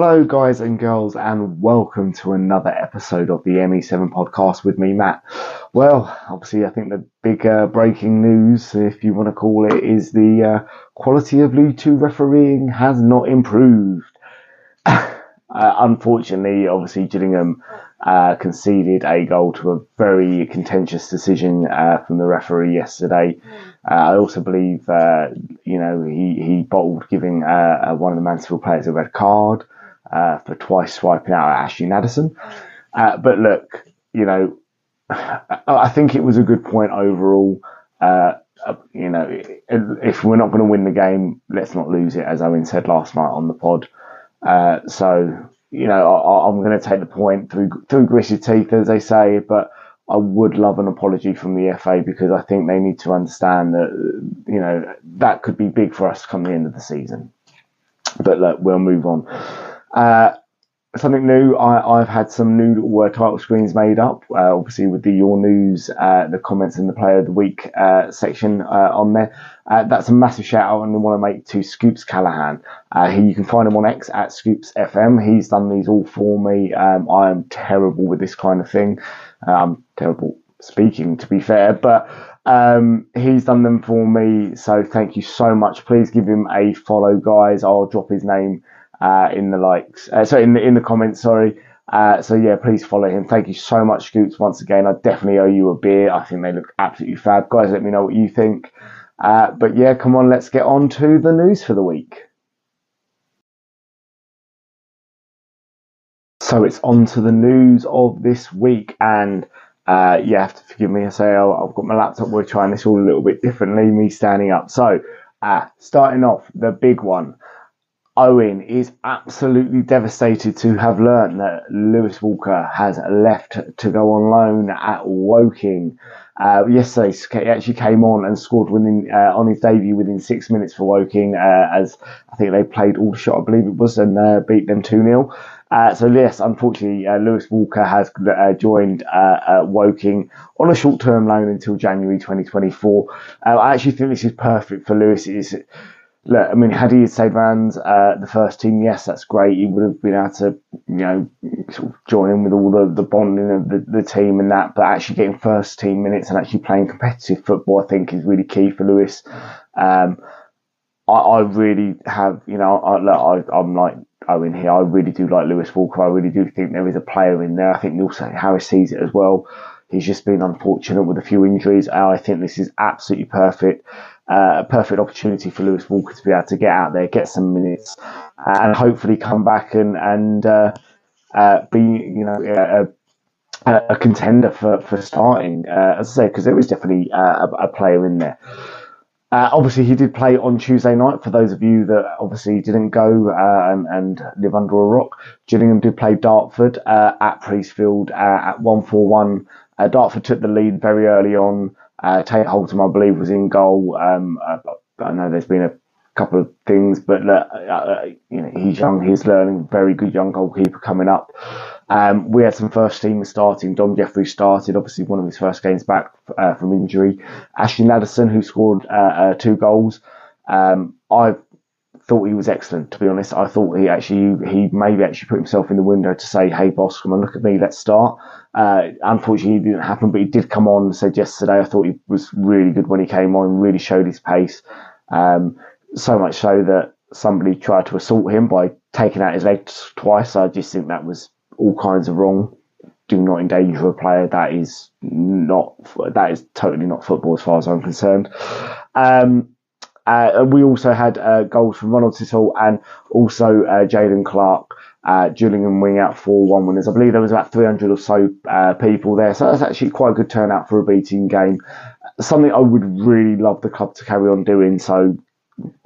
Hello, guys and girls, and welcome to another episode of the ME7 podcast with me, Matt. Well, obviously, I think the big uh, breaking news, if you want to call it, is the uh, quality of League Two refereeing has not improved. uh, unfortunately, obviously, Gillingham uh, conceded a goal to a very contentious decision uh, from the referee yesterday. Uh, I also believe, you know, he, he bottled giving one of the Mansfield players a red card uh, for twice swiping out Ashley Nadesan. Uh, but look, you know, I think it was a good point overall. Uh, you know, if we're not going to win the game, let's not lose it, as Owen said last night on the pod. Uh, so, you know, I, am going to take the point through through gritted teeth, as they say, but I would love an apology from the FA because I think they need to understand that, you know, that could be big for us come the end of the season. But look, we'll move on. Uh, something new. I, have had some new title screens made up, uh, obviously with the Your News, uh, the comments in the Player of the Week uh, section uh, on there. Uh, that's a massive shout out, and I want to make to Scoops Callahan. he, you can find him on X at Scoops FM. He's done these all for me. Um, I am terrible with this kind of thing. I'm terrible speaking, to be fair, but. Um, he's done them for me, so thank you so much. Please give him a follow, guys. I'll drop his name uh, in the likes. Uh, so in the in the comments, sorry. Uh, so yeah, please follow him. Thank you so much, Scoops. Once again, I definitely owe you a beer. I think they look absolutely fab, guys. Let me know what you think. Uh, but yeah, come on, let's get on to the news for the week. So it's on to the news of this week, and uh, you have to forgive me. I say oh, I've got my laptop. We're trying this all a little bit differently. Me standing up. So uh, starting off, the big one. Owen is absolutely devastated to have learnt that Lewis Walker has left to go on loan at Woking. Uh, yesterday, he actually came on and scored within uh, on his debut within six minutes for Woking, uh, as I think they played Aldershot, I believe it was, and uh, beat them 2 0. Uh, so, yes, unfortunately, uh, Lewis Walker has joined Woking on a short term loan until January 2024. I actually think this is perfect for Lewis. It's, look, I mean, had he stayed around uh, the first team, yes, that's great. He would have been able to, you know, sort of join in with all the, the bonding of the, the team and that. But actually getting first team minutes and actually playing competitive football, I think, is really key for Lewis. Um, I, I, really have, you know, I, look, I, am like Owen here. I really do like Lewis Walker. I really do think there is a player in there. I think also Harris sees it as well. He's just been unfortunate with a few injuries. I think this is absolutely perfect uh, a perfect opportunity for Lewis Walker to be able to get out there, get some minutes, uh, and hopefully come back and and uh, uh be you know a, a, contender for for starting. Uh, as I say, because there is definitely a, a, player in there. obviously, he did play on Tuesday night. For those of you that obviously didn't go and, and, live under a rock, Gillingham did play Dartford at Priestfield at one four one. Dartford took the lead very early on. Uh, Tate Holton, I believe, was in goal. Um, I, I, know there's been a couple of things, but uh, uh, you know, he's young, he's learning. Very good young goalkeeper coming up. Um, we had some first team starting. Dom Jefferies started, obviously one of his first games back uh, from injury. Ashley Nadesan, who scored uh, uh, two goals. Um, I thought he was excellent. To be honest, I thought he actually he maybe actually put himself in the window to say, "Hey, boss, come on, look at me, let's start." Uh, unfortunately, it didn't happen, but he did come on and said yesterday. I thought he was really good when he came on, really showed his pace. Um, so much so that somebody tried to assault him by taking out his legs twice. I just think that was all kinds of wrong. Do not endanger a player. That is not. That is totally not football as far as I'm concerned. Um, uh, we also had uh, goals from Ronald Tittle and also uh, Jaden Clark uh, Gillingham wing out 4 1 winners. I believe there was about 300 or so uh, people there, so that's actually quite a good turnout for a beating game. Something I would really love the club to carry on doing. So,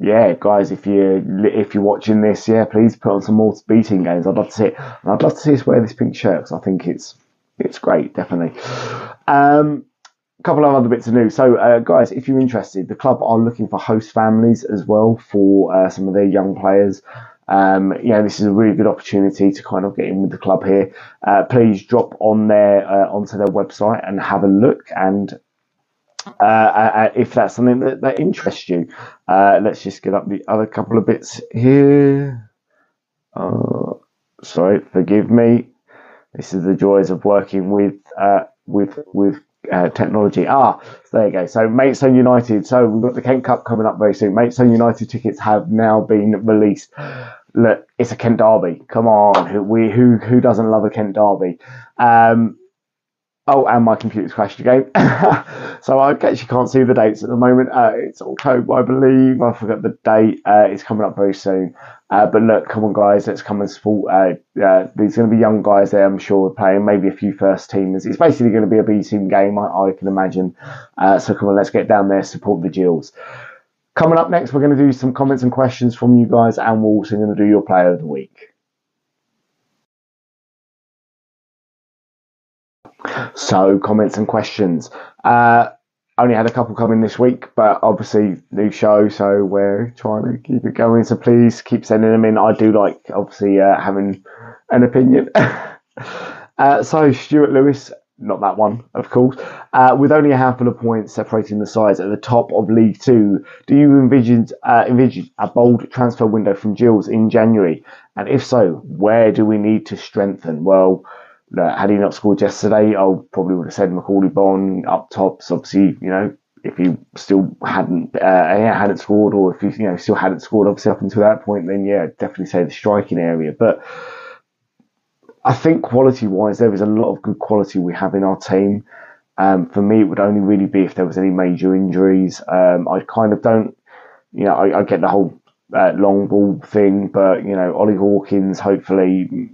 yeah, guys, if you if you're watching this, yeah, please put on some more beating games. I'd love to see it. And I'd love to see us wear this pink shirt because I think it's it's great, definitely. Um, couple of other bits of news. So, uh, guys, if you're interested, the club are looking for host families as well for uh, some of their young players. Um, yeah, this is a really good opportunity to kind of get in with the club here. Uh, please drop on their uh, onto their website and have a look. And uh, if that's something that, that interests you, uh, let's just get up the other couple of bits here. sorry, forgive me. This is the joys of working with with with uh, technology. Ah, so there you go. So Maidstone United. So we've got the Kent Cup coming up very soon. Maidstone United tickets have now been released. Look, it's a Kent derby. Come on, who we who who doesn't love a Kent derby? Um, Oh, and my computer's crashed again. so I actually can't see the dates at the moment. Uh, it's October, I believe. I forgot the date. Uh, it's coming up very soon. Uh, but look, come on, guys, let's come and support. Uh, uh, there's going to be young guys there, I'm sure, playing maybe a few first teamers. It's basically going to be a B team game, I, I can imagine. Uh, so come on, let's get down there, support the Gills. Coming up next, we're going to do some comments and questions from you guys, and we're also going to do your player of the week. So, comments and questions. Uh, only had a couple coming this week, but obviously new show, so we're trying to keep it going. So please keep sending them in. I do like obviously uh, having an opinion. uh, so Stuart Lewis, not that one, of course. Uh, with only a handful of points separating the sides at the top of League Two, do you envision uh, envision a bold transfer window from Gills in January? And if so, where do we need to strengthen? Well had he not scored yesterday, I probably would have said Macauley Bonne up tops. Obviously, you know, if he still hadn't uh, hadn't scored, or if he you know still hadn't scored, obviously up until that point, then yeah, definitely say the striking area. But I think quality wise, there is a lot of good quality we have in our team. Um, for me, it would only really be if there was any major injuries. Um, I kind of don't, you know, I, I get the whole uh, long ball thing, but you know, Ollie Hawkins, hopefully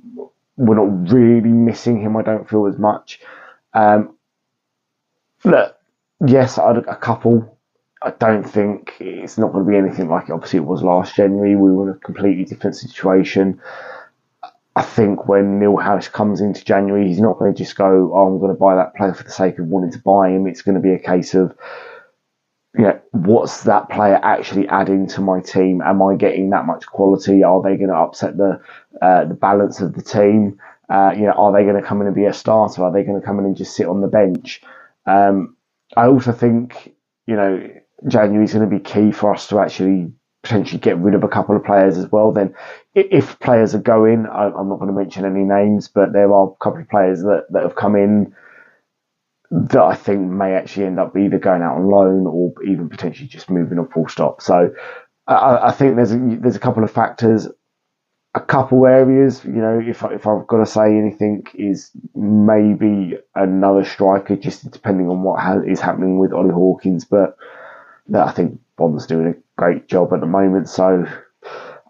we're not really missing him. I don't feel as much. Um, look, yes, I had a couple. I don't think it's not going to be anything like it. Obviously, it was last January. We were in a completely different situation. I think when Neil Harris comes into January, he's not going to just go, "Oh, I'm going to buy that player for the sake of wanting to buy him." It's going to be a case of you know, what's that player actually adding to my team? Am I getting that much quality? Are they going to upset the uh, the balance of the team? Uh, you know, are they going to come in and be a starter? Are they going to come in and just sit on the bench? Um, I also think, you know, January is going to be key for us to actually potentially get rid of a couple of players as well. Then, if players are going, I'm not going to mention any names, but there are a couple of players that, that have come in that I think may actually end up either going out on loan or even potentially just moving on full stop. So I, I think there's a, there's a couple of factors, a couple areas. You know, if if I've got to say anything, is maybe another striker, just depending on what ha- is happening with Ollie Hawkins. But I think Bonne's doing a great job at the moment. So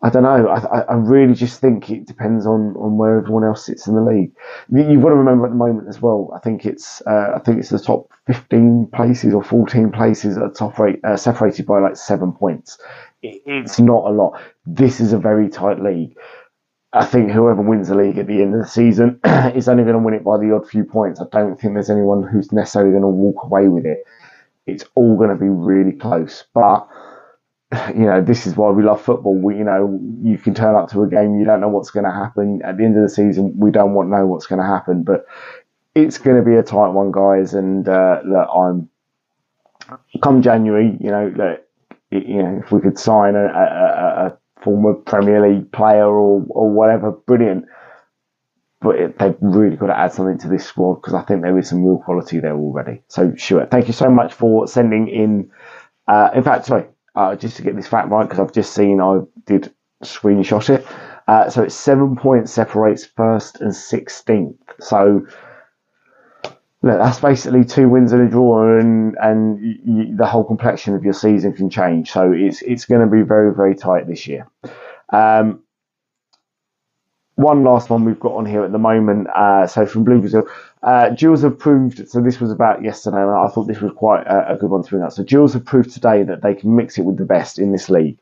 I don't know. I, I really just think it depends on, on where everyone else sits in the league. You've got to remember at the moment as well. I think it's uh, I think it's the top fifteen places or fourteen places are top rate, uh, separated by like seven points. It's not a lot. This is a very tight league. I think whoever wins the league at the end of the season is only going to win it by the odd few points. I don't think there's anyone who's necessarily going to walk away with it. It's all going to be really close, but you know, this is why we love football. We, you know, you can turn up to a game, you don't know what's going to happen. At the end of the season, we don't want to know what's going to happen, but it's going to be a tight one, guys. And uh, look, I'm come January, you know, look, you know, if we could sign a, a, a former Premier League player or or whatever, brilliant. But it, they've really got to add something to this squad because I think there is some real quality there already. So, sure. Thank you so much for sending in. Uh, in fact, sorry, uh, just to get this fact right, because I've just seen I did screenshot it. Uh, so it's seven points separates first and 16th. So look, that's basically two wins and a draw, and and y- the whole complexion of your season can change. So it's it's going to be very very tight this year. Um, one last one we've got on here at the moment. Uh, so from Blue Brazil, uh, Gills have proved. So this was about yesterday, and I thought this was quite a, a, good one to bring up. So Gills have proved today that they can mix it with the best in this league.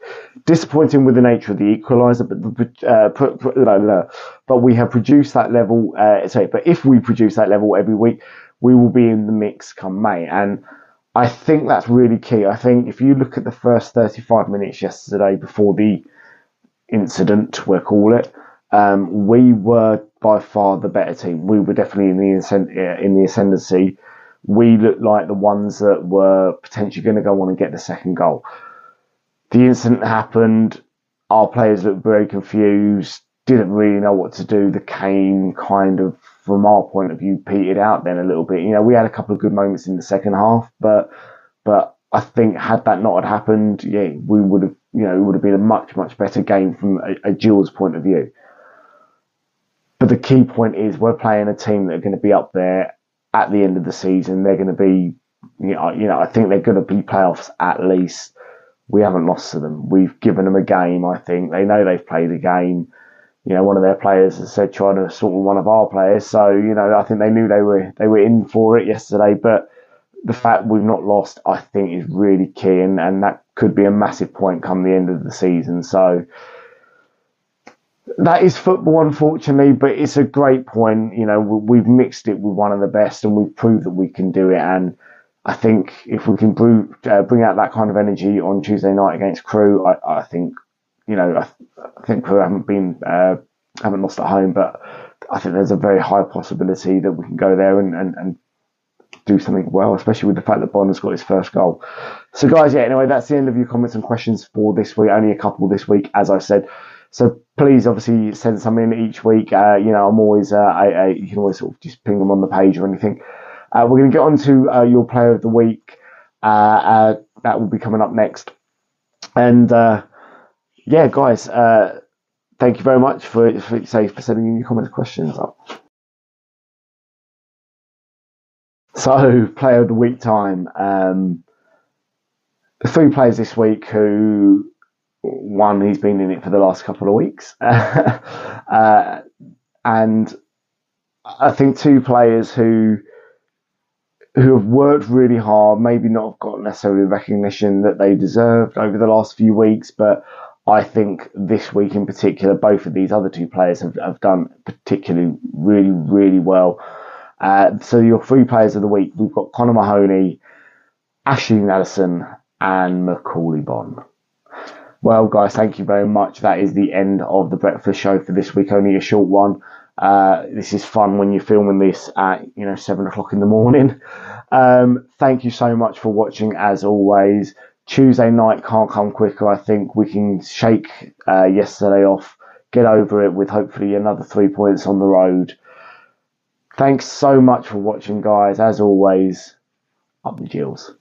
Disappointing with the nature of the equaliser, but uh, put, put, but we have produced that level. Uh, sorry, but if we produce that level every week, we will be in the mix come May, and I think that's really key. I think if you look at the first 35 minutes yesterday before the incident, we'll call it um, we were by far the better team. We were definitely in the ascend- in the ascendancy. We looked like the ones that were potentially going to go on and get the second goal. The incident happened. Our players looked very confused. didn't really know what to do. The game kind of, from our point of view, petered out then a little bit. You know, we had a couple of good moments in the second half, but but I think had that not had happened, yeah, we would have, you know, it would have been a much much better game from a, a point of view. But the key point is we're playing a team that are going to be up there at the end of the season. They're going to be, you know, you know I think they're going to be playoffs at least. We haven't lost to them. We've given them a game. I think they know they've played a game you know, one of their players has said trying to sort one of our players. So, you know, I think they knew they were they were in for it yesterday. But the fact we've not lost, I think, is really key, and, and that could be a massive point come the end of the season. So that is football, unfortunately, but it's a great point. You know, we've mixed it with one of the best, and we've proved that we can do it. And I think if we can prove, uh, bring out that kind of energy on Tuesday night against Crewe, I, I think you know, I, I think we haven't been uh, haven't lost at home, but I think there's a very high possibility that we can go there and, and, and do something well, especially with the fact that Bonne has got his first goal. So, guys, yeah, anyway, that's the end of your comments and questions for this week. Only a couple this week, as I said. So please, obviously, send some in each week. Uh, you know, I'm always, uh, I, I, you can always sort of just ping them on the page or anything. Uh, we're going to get on to uh, your player of the week. Uh, uh, that will be coming up next. And yeah, guys, thank you very much for, for say for sending in your comments, and questions up. So, player of the week time. Um, the three players this week who one he's been in it for the last couple of weeks, uh, and I think two players who who have worked really hard, maybe not got necessarily the recognition that they deserved over the last few weeks, but I think this week in particular, both of these other two players have, have done particularly really, really well. Uh, so your three players of the week, we've got Connor Mahoney, Ashley Nadesan, and Macauley Bonne. Well, guys, thank you very much. That is the end of the breakfast show for this week. Only a short one. Uh, this is fun when you're filming this at you know seven o'clock in the morning. Um, thank you so much for watching. As always, Tuesday night can't come quicker. I think we can shake uh, yesterday off, get over it with hopefully another three points on the road. Thanks so much for watching, guys. As always, up the Gills.